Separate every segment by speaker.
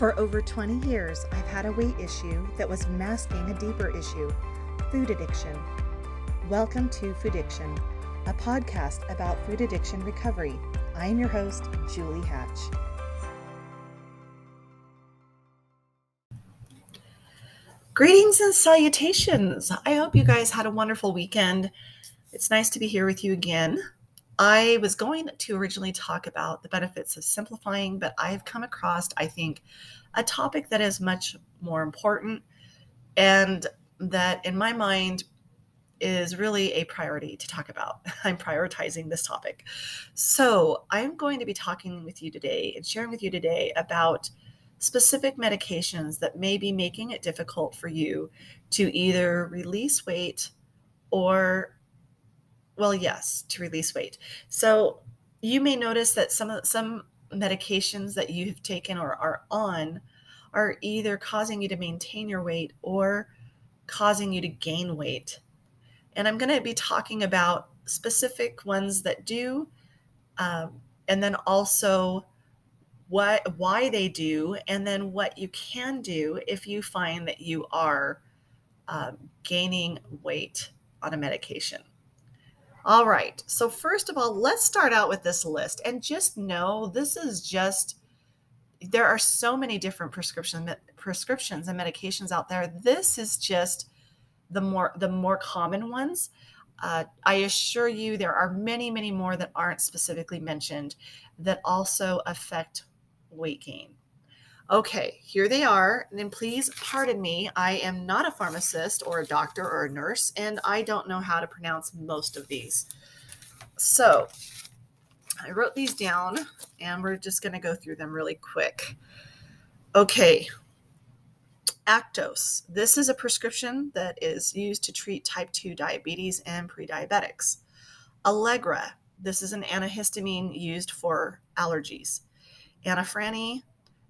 Speaker 1: For over 20 years, I've had a weight issue that was masking a deeper issue food addiction. Welcome to Foodiction, a podcast about food addiction recovery. I am your host, Julie Hatch. Greetings and salutations. I hope you guys had a wonderful weekend. It's nice to be here with you again. I was going to originally talk about the benefits of simplifying, but I've come across, I think, a topic that is much more important and that, in my mind, is really a priority to talk about. I'm prioritizing this topic. So, I'm going to be talking with you today and sharing with you today about specific medications that may be making it difficult for you to either release weight or well, yes, to release weight. So you may notice that some some medications that you've taken or are on are either causing you to maintain your weight or causing you to gain weight. And I'm going to be talking about specific ones that do, um, and then also what why they do, and then what you can do if you find that you are um, gaining weight on a medication. All right. So, first of all, let's start out with this list and just know this is just, there are so many different prescription prescriptions and medications out there. This is just the more the more common ones. Uh, I assure you, there are many, many more that aren't specifically mentioned that also affect weight gain. Okay, here they are. And please pardon me, I am not a pharmacist or a doctor or a nurse, and I don't know how to pronounce most of these. So I wrote these down and we're just going to go through them really quick. Okay, Actos. This is a prescription that is used to treat type 2 diabetes and prediabetics. Allegra. This is an antihistamine used for allergies. Anafranny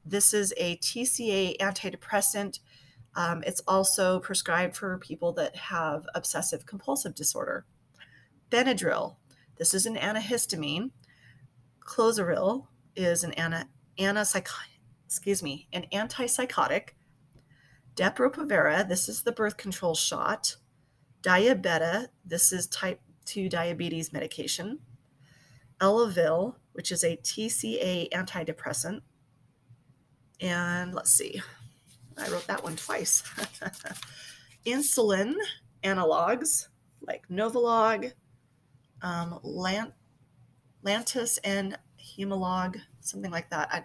Speaker 1: this is a TCA antidepressant. Um, it's also prescribed for people that have obsessive compulsive disorder. Benadryl. This is an antihistamine. Clozaril is an ana, excuse me, an antipsychotic. Depo-Provera, this is the birth control shot. Diabeta, this is type 2 diabetes medication. Elavil, which is a TCA antidepressant and let's see, I wrote that one twice. Insulin analogs like Novolog, um, Lant- Lantus, and Humalog, something like that. I,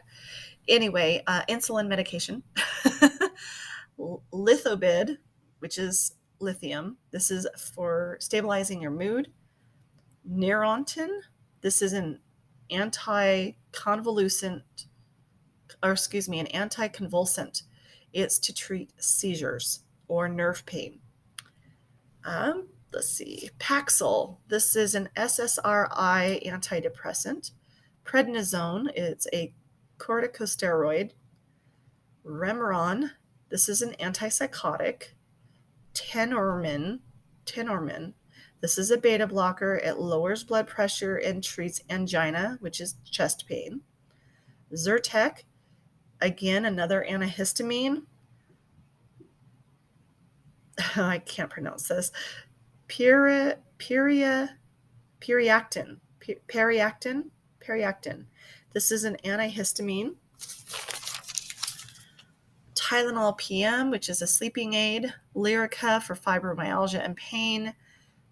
Speaker 1: anyway, uh, insulin medication. Lithobid, which is lithium. This is for stabilizing your mood. Neurontin. This is an anti-convolucent or excuse me, an anticonvulsant. It's to treat seizures or nerve pain. Um, let's see, Paxil. This is an SSRI antidepressant. Prednisone. It's a corticosteroid. Remeron. This is an antipsychotic. Tenormin. Tenormin. This is a beta blocker. It lowers blood pressure and treats angina, which is chest pain. Zyrtec Again, another antihistamine. I can't pronounce this. Peria, periactin. Periactin. Periactin. This is an antihistamine. Tylenol PM, which is a sleeping aid. Lyrica for fibromyalgia and pain.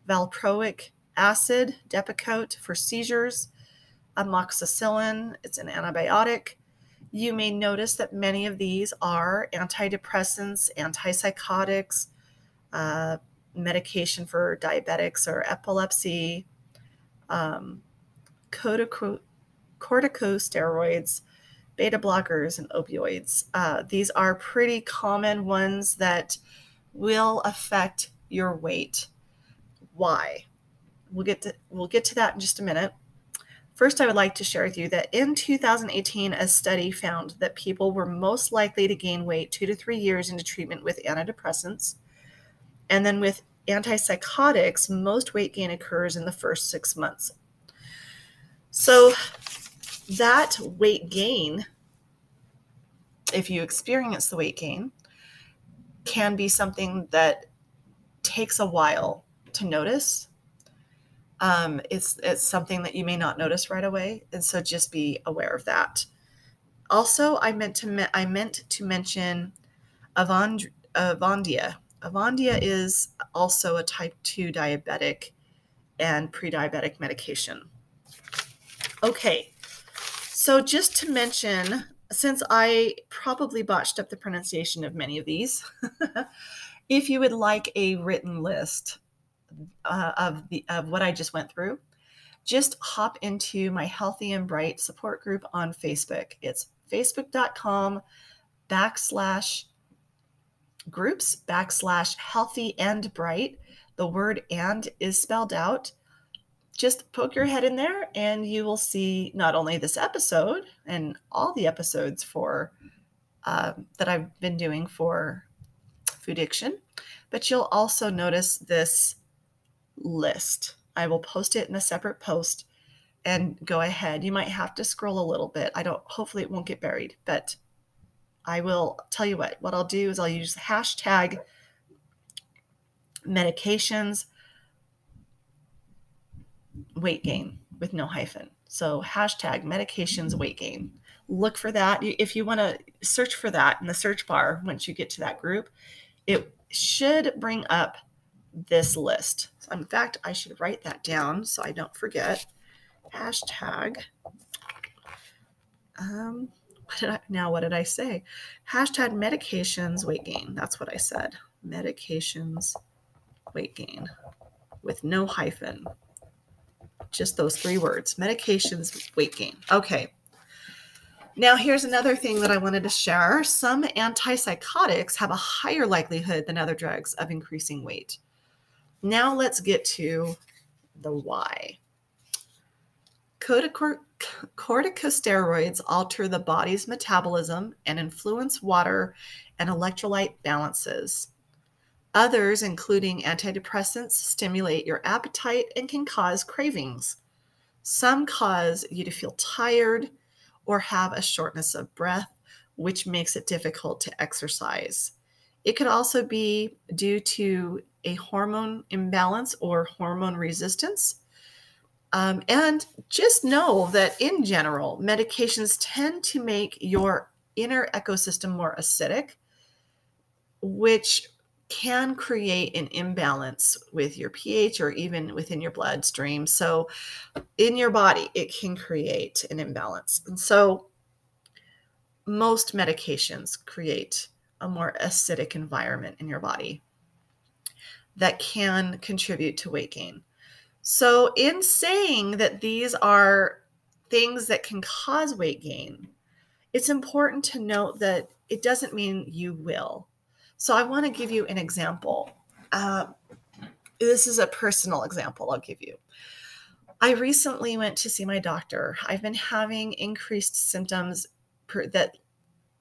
Speaker 1: Valproic acid, Depakote for seizures. Amoxicillin, it's an antibiotic. You may notice that many of these are antidepressants, antipsychotics, uh, medication for diabetics or epilepsy, um, cortico- corticosteroids, beta blockers, and opioids. Uh, these are pretty common ones that will affect your weight. Why? We'll get to we'll get to that in just a minute. First, I would like to share with you that in 2018, a study found that people were most likely to gain weight two to three years into treatment with antidepressants. And then with antipsychotics, most weight gain occurs in the first six months. So that weight gain if you experience the weight gain, can be something that takes a while to notice. Um, it's it's something that you may not notice right away, and so just be aware of that. Also, I meant to me- I meant to mention Avand- Avandia. Avandia is also a type 2 diabetic and pre-diabetic medication. Okay, so just to mention, since I probably botched up the pronunciation of many of these, if you would like a written list uh, of the of what I just went through, just hop into my Healthy and Bright support group on Facebook. It's facebook.com backslash groups backslash healthy and bright. The word and is spelled out just poke your head in there and you will see not only this episode and all the episodes for uh, that I've been doing for food addiction, but you'll also notice this list. I will post it in a separate post and go ahead. You might have to scroll a little bit. I don't, hopefully, it won't get buried, but I will tell you what. What I'll do is I'll use hashtag medications weight gain with no hyphen. So hashtag medications weight gain. Look for that. If you want to search for that in the search bar, once you get to that group, it should bring up this list. So in fact, I should write that down so I don't forget. Hashtag. Um, what did I now? What did I say? Hashtag medications weight gain. That's what I said. Medications weight gain with no hyphen just those three words medications, weight gain. Okay. Now, here's another thing that I wanted to share. Some antipsychotics have a higher likelihood than other drugs of increasing weight. Now, let's get to the why. Corticosteroids alter the body's metabolism and influence water and electrolyte balances. Others, including antidepressants, stimulate your appetite and can cause cravings. Some cause you to feel tired or have a shortness of breath, which makes it difficult to exercise. It could also be due to a hormone imbalance or hormone resistance. Um, and just know that in general, medications tend to make your inner ecosystem more acidic, which can create an imbalance with your pH or even within your bloodstream. So, in your body, it can create an imbalance. And so, most medications create a more acidic environment in your body that can contribute to weight gain. So, in saying that these are things that can cause weight gain, it's important to note that it doesn't mean you will. So I want to give you an example. Uh, this is a personal example I'll give you. I recently went to see my doctor. I've been having increased symptoms per, that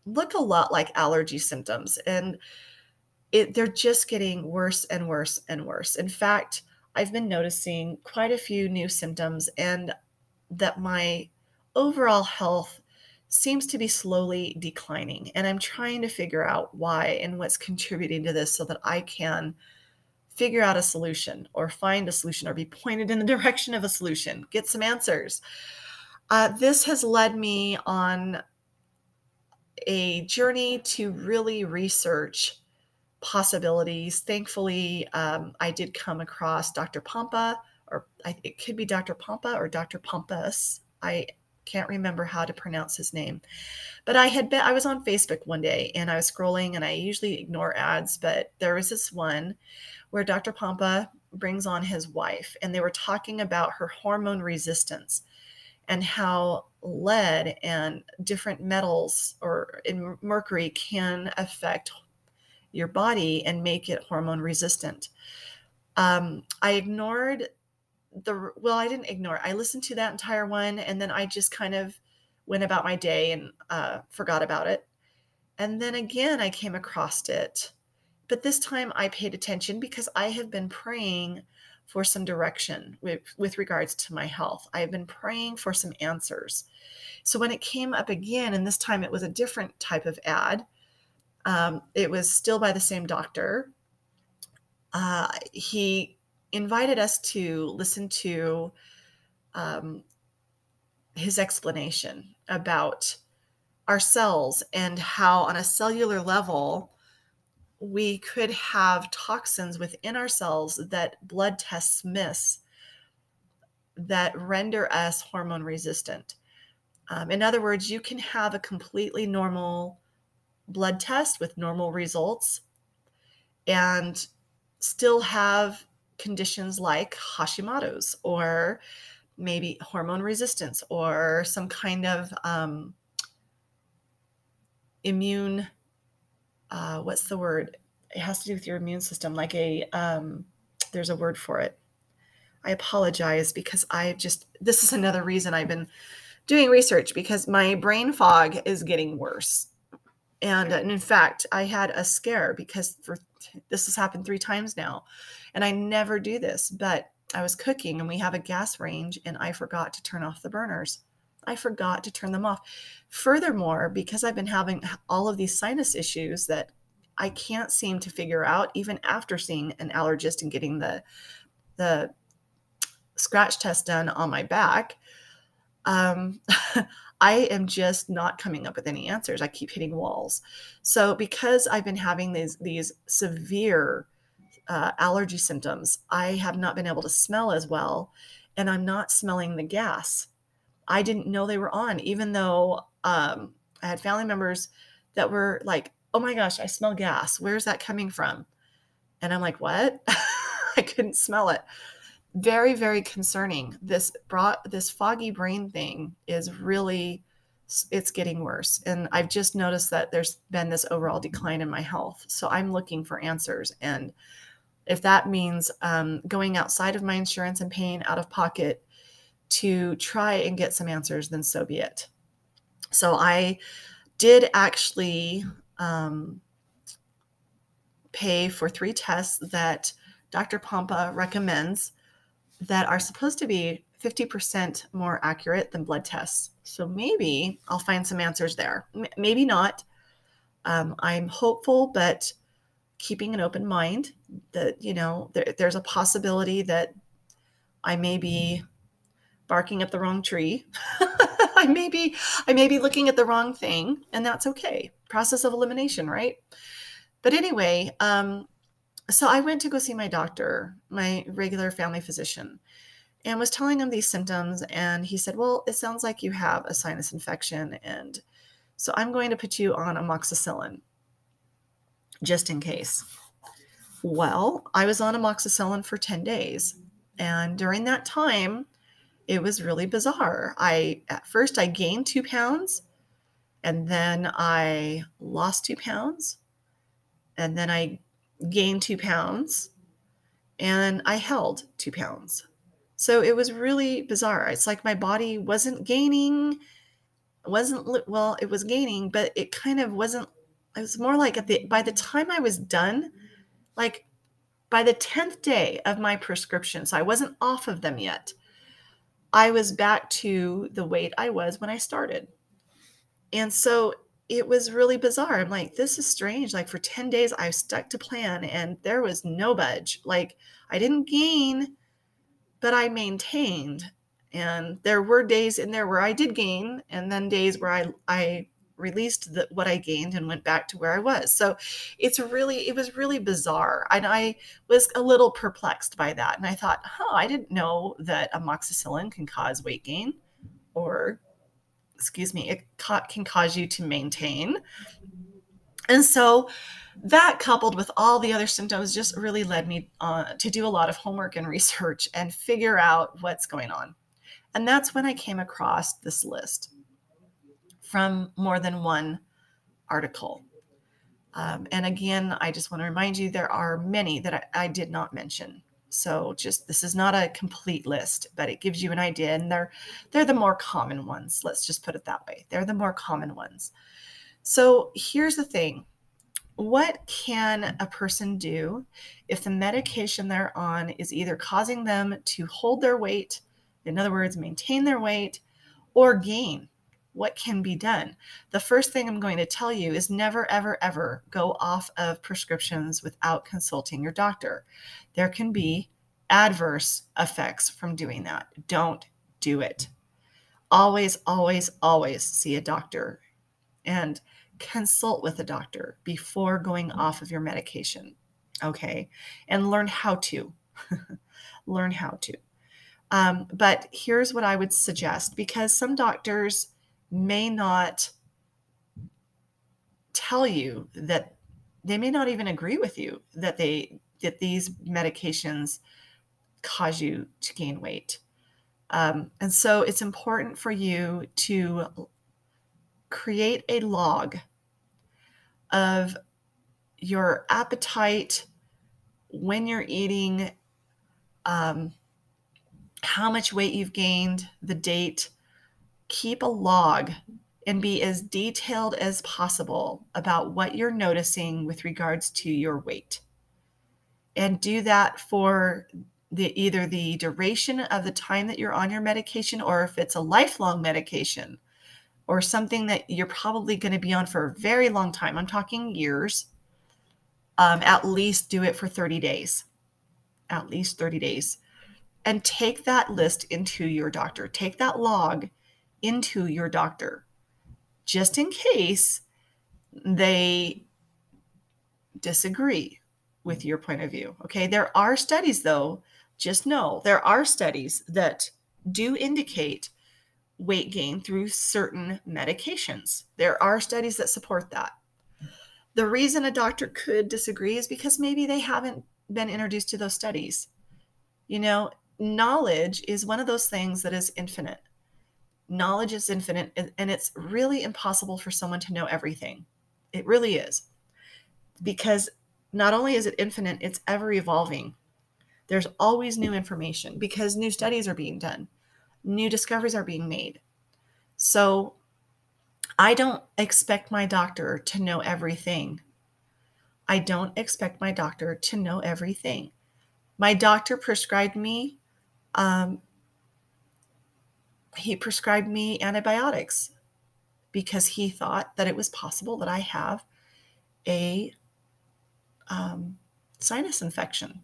Speaker 1: look a lot like allergy symptoms, and it, they're just getting worse and worse and worse. In fact, I've been noticing quite a few new symptoms, and that my overall health seems to be slowly declining. And I'm trying to figure out why and what's contributing to this so that I can figure out a solution or find a solution or be pointed in the direction of a solution, get some answers. Uh, this has led me on a journey to really research possibilities. Thankfully, um, I did come across Dr. Pompa, or I, it could be Dr. Pompa or Dr. Pompous. I can't remember how to pronounce his name. But I had been, I was on Facebook one day and I was scrolling and I usually ignore ads, but there was this one where Dr. Pompa brings on his wife and they were talking about her hormone resistance and how lead and different metals or in mercury can affect your body and make it hormone resistant. Um, I ignored the well i didn't ignore i listened to that entire one and then i just kind of went about my day and uh, forgot about it and then again i came across it but this time i paid attention because i have been praying for some direction with, with regards to my health. I have been praying for some answers. So when it came up again, and this time it was a different type of ad, um, it was still by the same doctor. Uh, he invited us to listen to um, his explanation about our cells and how, on a cellular level, we could have toxins within our cells that blood tests miss that render us hormone resistant. Um, in other words, you can have a completely normal blood test with normal results and still have conditions like Hashimoto's or maybe hormone resistance or some kind of um, immune uh, what's the word? It has to do with your immune system like a um, there's a word for it. I apologize because i just this is another reason i've been doing research because my brain fog is getting worse and, and in fact i had a scare because for this has happened three times now and i never do this but i was cooking and we have a gas range and i forgot to turn off the burners I forgot to turn them off. Furthermore, because I've been having all of these sinus issues that I can't seem to figure out, even after seeing an allergist and getting the the scratch test done on my back, um, I am just not coming up with any answers. I keep hitting walls. So because I've been having these these severe uh, allergy symptoms, I have not been able to smell as well, and I'm not smelling the gas. I didn't know they were on, even though um, I had family members that were like, oh my gosh, I smell gas. Where's that coming from? And I'm like, what? I couldn't smell it. Very, very concerning. This brought this foggy brain thing is really it's getting worse. And I've just noticed that there's been this overall decline in my health. So I'm looking for answers. And if that means um, going outside of my insurance and paying out of pocket to try and get some answers, then so be it. So I did actually um, pay for three tests that Dr. Pompa recommends that are supposed to be 50% more accurate than blood tests. So maybe I'll find some answers there. M- maybe not. Um, I'm hopeful, but keeping an open mind that, you know, there, there's a possibility that I may be barking up the wrong tree. I may be I may be looking at the wrong thing, and that's okay. Process of elimination, right? But anyway, um, so I went to go see my doctor, my regular family physician, and was telling him these symptoms. And he said, Well, it sounds like you have a sinus infection. And so I'm going to put you on amoxicillin just in case. Well, I was on amoxicillin for 10 days. And during that time, it was really bizarre. I at first I gained two pounds, and then I lost two pounds, and then I gained two pounds, and I held two pounds. So it was really bizarre. It's like my body wasn't gaining, wasn't well, it was gaining, but it kind of wasn't. It was more like at the by the time I was done, like by the 10th day of my prescription, so I wasn't off of them yet I was back to the weight I was when I started. And so it was really bizarre. I'm like, this is strange. Like for 10 days, I stuck to plan and there was no budge. Like I didn't gain, but I maintained. And there were days in there where I did gain, and then days where I, I released the, what I gained and went back to where I was. So it's really, it was really bizarre. And I was a little perplexed by that. And I thought, oh, I didn't know that amoxicillin can cause weight gain or, excuse me, it ca- can cause you to maintain. And so that coupled with all the other symptoms just really led me uh, to do a lot of homework and research and figure out what's going on. And that's when I came across this list from more than one article. Um, and again, I just want to remind you there are many that I, I, did not mention. So just this is not a complete list, but it gives you an idea, and they're they're the more common ones. Let's just put it that way. They're the more common ones. So here's the thing: what can a person do if the medication they're on is either causing them to hold their weight, in other words, maintain their weight, or gain? What can be done? The first thing I'm going to tell you is never, ever, ever go off of prescriptions without consulting your doctor. There can be adverse effects from doing that. Don't do it. Always, always, always see a doctor and consult with a doctor before going off of your medication. Okay. And learn how to. learn how to. Um, but here's what I would suggest because some doctors may not tell you that they may not even agree with you that they that these medications cause you to gain weight. Um, and so it's important for you to create a log of your appetite when you're eating, um, how much weight you've gained, the date. Keep a log and be as detailed as possible about what you're noticing with regards to your weight. And do that for the either the duration of the time that you're on your medication or if it's a lifelong medication or something that you're probably going to be on for a very long time i'm talking years um, at least do it for 30 days at least 30 days and take that list into your doctor take that log into your doctor just in case they disagree with your point of view okay there are studies though just know there are studies that do indicate weight gain through certain medications. There are studies that support that. The reason a doctor could disagree is because maybe they haven't been introduced to those studies. You know, knowledge is one of those things that is infinite. Knowledge is infinite, and it's really impossible for someone to know everything. It really is. Because not only is it infinite, it's ever evolving. There's always new information because new studies are being done, new discoveries are being made. So I don't expect my doctor to know everything. I don't expect my doctor to know everything. My doctor prescribed me, um, he prescribed me antibiotics because he thought that it was possible that I have a um, sinus infection.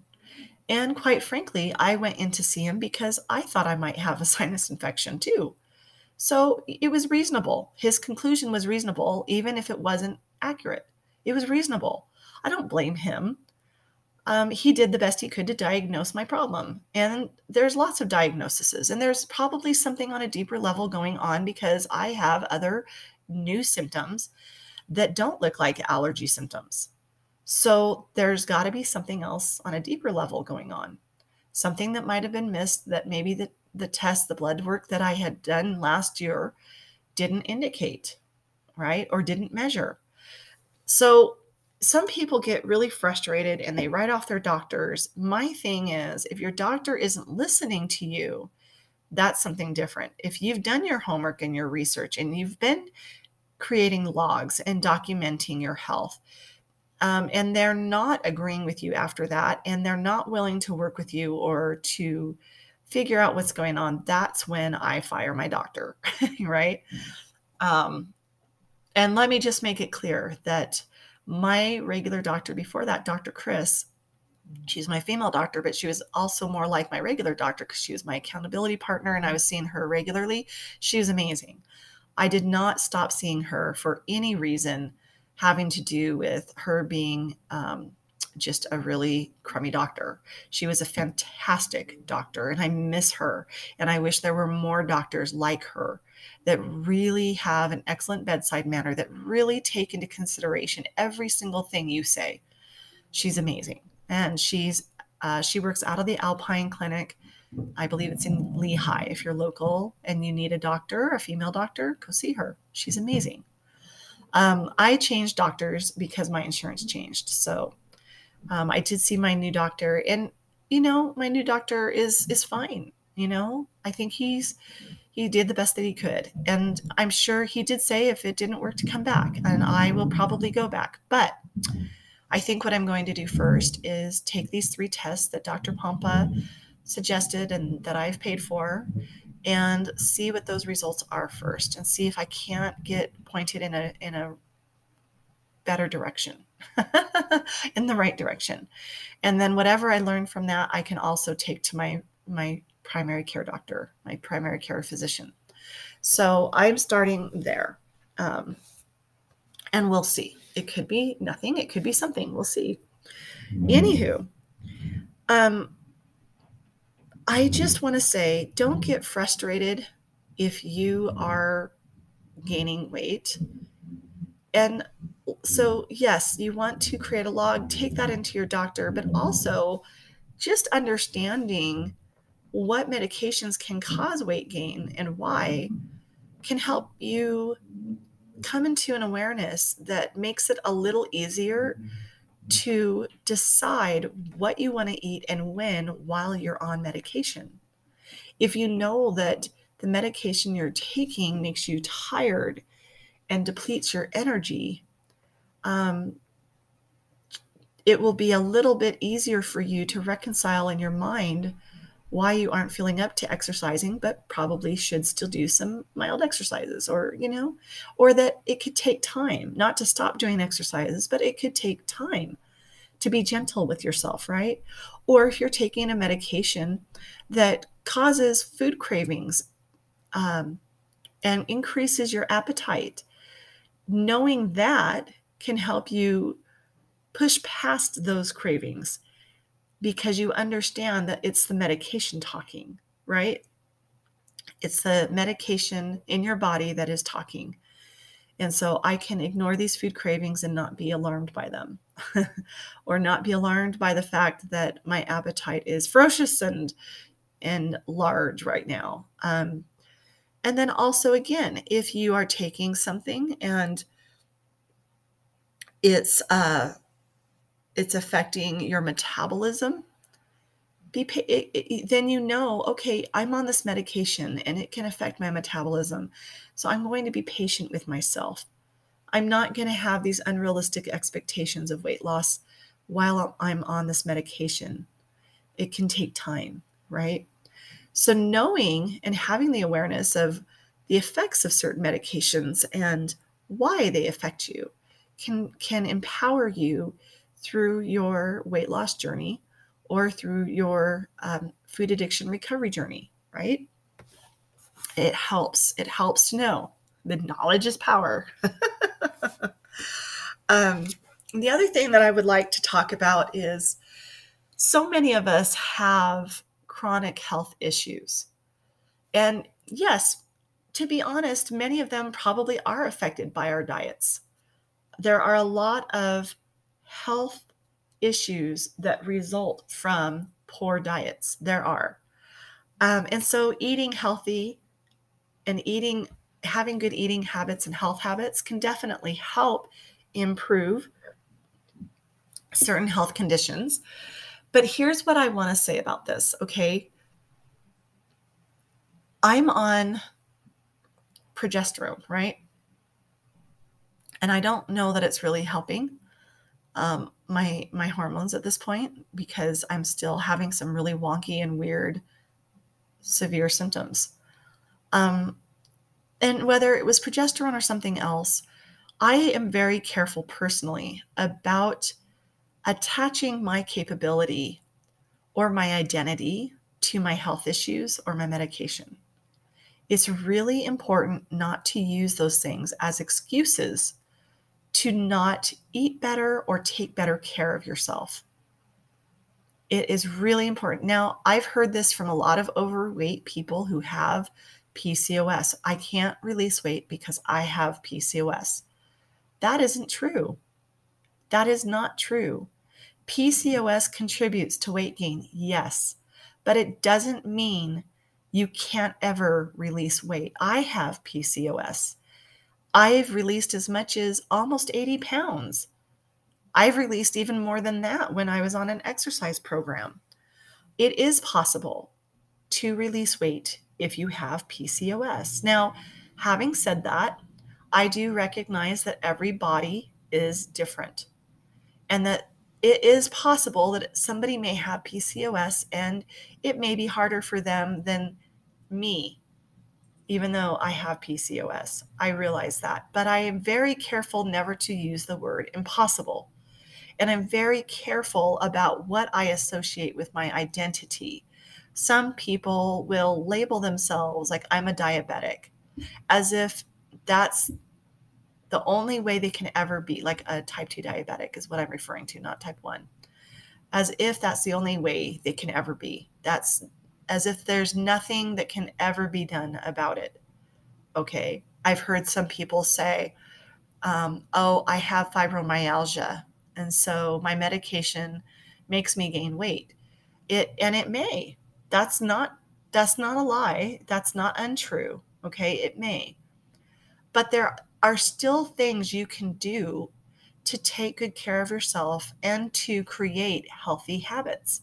Speaker 1: And quite frankly, I went in to see him because I thought I might have a sinus infection too. So it was reasonable. His conclusion was reasonable, even if it wasn't accurate. It was reasonable. I don't blame him. Um, he did the best he could to diagnose my problem. And there's lots of diagnoses, and there's probably something on a deeper level going on because I have other new symptoms that don't look like allergy symptoms. So there's got to be something else on a deeper level going on. Something that might have been missed that maybe the, the test, the blood work that I had done last year didn't indicate, right? Or didn't measure. So some people get really frustrated and they write off their doctors. My thing is, if your doctor isn't listening to you, that's something different. If you've done your homework and your research and you've been creating logs and documenting your health, um, and they're not agreeing with you after that, and they're not willing to work with you or to figure out what's going on, that's when I fire my doctor, right? Um, and let me just make it clear that my regular doctor before that, Dr. Chris, she's my female doctor, but she was also more like my regular doctor because she was my accountability partner and I was seeing her regularly. She was amazing. I did not stop seeing her for any reason having to do with her being um, just a really crummy doctor. She was a fantastic doctor, and I miss her. And I wish there were more doctors like her that really have an excellent bedside manner, that really take into consideration every single thing you say. She's amazing, and she's uh, she works out of the Alpine Clinic. I believe it's in Lehigh. If you're local and you need a doctor, a female doctor, go see her. She's amazing. Um, I changed doctors because my insurance changed. So um, I did see my new doctor, and you know, my new doctor is is fine. You know, I think he's he did the best that he could, and I'm sure he did say if it didn't work to come back, and I will probably go back. But I think what I'm going to do first is take these three tests that Dr. Pompa suggested and that I've paid for and see what those results are first and see if I can't get pointed in a in a better direction in the right direction and then whatever i learn from that i can also take to my my primary care doctor my primary care physician. So i'm starting there um, and we'll see. It could be nothing. It could be something. We'll see. Anywho um, i just want to say don't get frustrated if you are gaining weight. And so yes you want to create a log take that into your doctor but also just understanding what medications can cause weight gain and why can help you come into an awareness that makes it a little easier to decide what you want to eat and when while you're on medication. If you know that the medication you're taking makes you tired and depletes your energy, um, it will be a little bit easier for you to reconcile in your mind why you aren't feeling up to exercising, but probably should still do some mild exercises, or, you know, or that it could take time not to stop doing exercises, but it could take time to be gentle with yourself, right? Or if you're taking a medication that causes food cravings um, and increases your appetite, knowing that can help you push past those cravings because you understand that it's the medication talking, right? It's the medication in your body that is talking. And so I can ignore these food cravings and not be alarmed by them, or not be alarmed by the fact that my appetite is ferocious and and large right now. Um, and then also, again, if you are taking something and it's uh, it's affecting your metabolism be it, it, then you know okay i'm on this medication and it can affect my metabolism. So i'm going to be patient with myself. I'm not going to have these unrealistic expectations of weight loss while i'm on this medication. It can take time right? So knowing and having the awareness of the effects of certain medications and why they affect you can can empower you through your weight loss journey or through your um, food addiction recovery journey right? It helps it helps to know the knowledge is power. Um, the other thing that i would like to talk about is so many of us have chronic health issues. And yes to be honest many of them probably are affected by our diets. There are a lot of health issues that result from poor diets. There are. Um, and so, eating healthy and eating, having good eating habits and health habits can definitely help improve certain health conditions. But here's what I want to say about this, okay? I'm on progesterone, right? and I don't know that it's really helping um, my my hormones at this point because I'm still having some really wonky and weird severe symptoms. Um, and whether it was progesterone or something else, I am very careful personally about attaching my capability or my identity to my health issues or my medication. It's really important not to use those things as excuses to not eat better or take better care of yourself. It is really important. Now, I've heard this from a lot of overweight people who have PCOS. I can't release weight because I have PCOS. That isn't true. That is not true. PCOS contributes to weight gain, yes, but it doesn't mean you can't ever release weight. I have PCOS. I've released as much as almost 80 pounds. I've released even more than that when I was on an exercise program. It is possible to release weight if you have PCOS. Now, having said that, I do recognize that every body is different. and that it is possible that somebody may have PCOS and it may be harder for them than me, even though I have PCOS. I realize that. But I am very careful never to use the word impossible. And I'm very careful about what I associate with my identity. Some people will label themselves like I'm a diabetic, as if that's the only way they can ever be, like a type 2 diabetic is what I'm referring to, not type 1. As if that's the only way they can ever be. That's as if there's nothing that can ever be done about it. Okay. I've heard some people say, um, oh, I have fibromyalgia. And so my medication makes me gain weight. It and it may. That's not that's not a lie. That's not untrue. Okay. It may. But there are still things you can do to take good care of yourself and to create healthy habits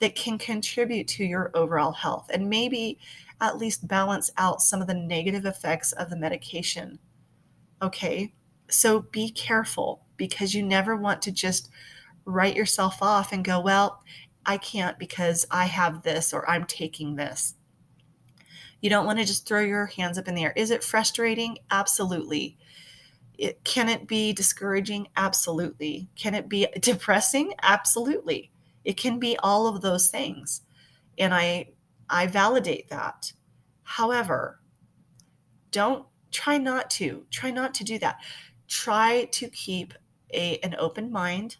Speaker 1: that can contribute to your overall health and maybe at least balance out some of the negative effects of the medication. Okay, so be careful because you never want to just write yourself off and go, well, I can't because I have this or I'm taking this. You don't want to just throw your hands up in the air. Is it frustrating? Absolutely. It, can it be discouraging? Absolutely. Can it be depressing? Absolutely. It can be all of those things. And I I validate that. However, don't try not to. Try not to do that. Try to keep a, an open mind.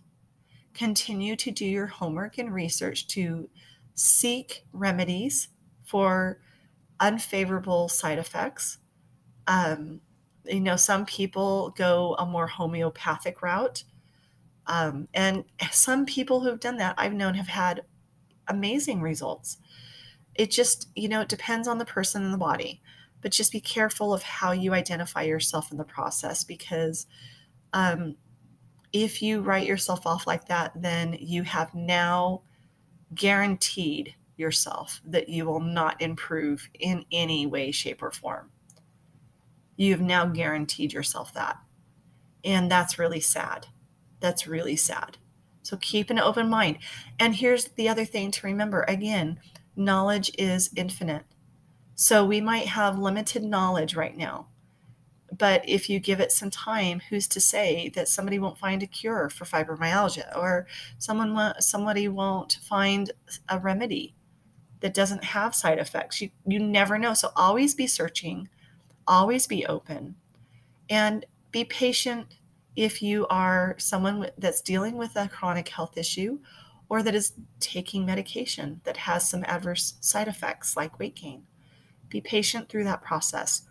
Speaker 1: Continue to do your homework and research to seek remedies for unfavorable side effects. Um, you know, some people go a more homeopathic route. Um, and some people who've done that I've known have had amazing results. It just, you know, it depends on the person and the body, but just be careful of how you identify yourself in the process because um, if you write yourself off like that, then you have now guaranteed yourself that you will not improve in any way, shape, or form. You've now guaranteed yourself that. And that's really sad. That's really sad. So keep an open mind. And here's the other thing to remember again knowledge is infinite. So we might have limited knowledge right now. But if you give it some time, who's to say that somebody won't find a cure for fibromyalgia or someone somebody won't find a remedy that doesn't have side effects. You you never know. So always be searching, always be open, and be patient if you are someone that's dealing with a chronic health issue or that is taking medication that has some adverse side effects like weight gain. Be patient through that process.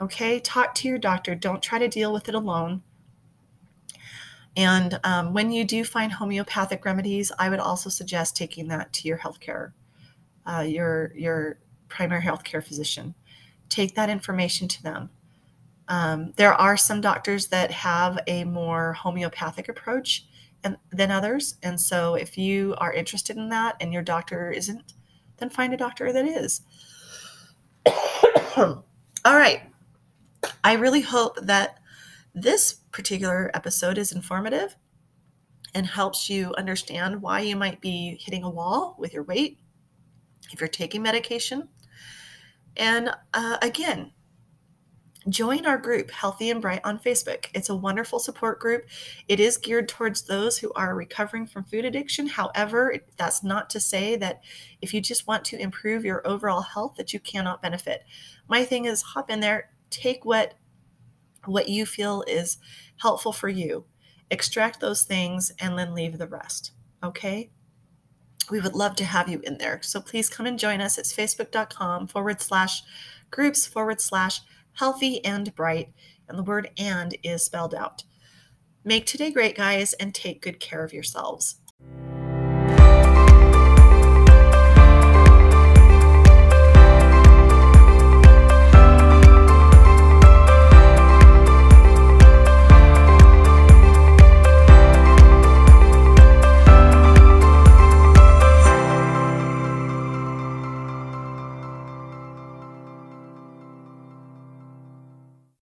Speaker 1: Okay, talk to your doctor. Don't try to deal with it alone. And um, when you do find homeopathic remedies, I would also suggest taking that to your healthcare uh, your your primary health care physician. Take that information to them. Um, there are some doctors that have a more homeopathic approach and, than others, and so if you are interested in that and your doctor isn't, then find a doctor that is. All right. I really hope that this particular episode is informative and helps you understand why you might be hitting a wall with your weight if you're taking medication. And uh, again, join our group, Healthy and Bright, on Facebook. It's a wonderful support group. It is geared towards those who are recovering from food addiction. However, that's not to say that if you just want to improve your overall health that you cannot benefit. My thing is hop in there, take what what you feel is helpful for you. Extract those things and then leave the rest. Okay? we would love to have you in there. So please come and join us. It's facebook.com forward slash groups forward slash healthy and bright. And the word and is spelled out. Make today great, guys, and take good care of yourselves.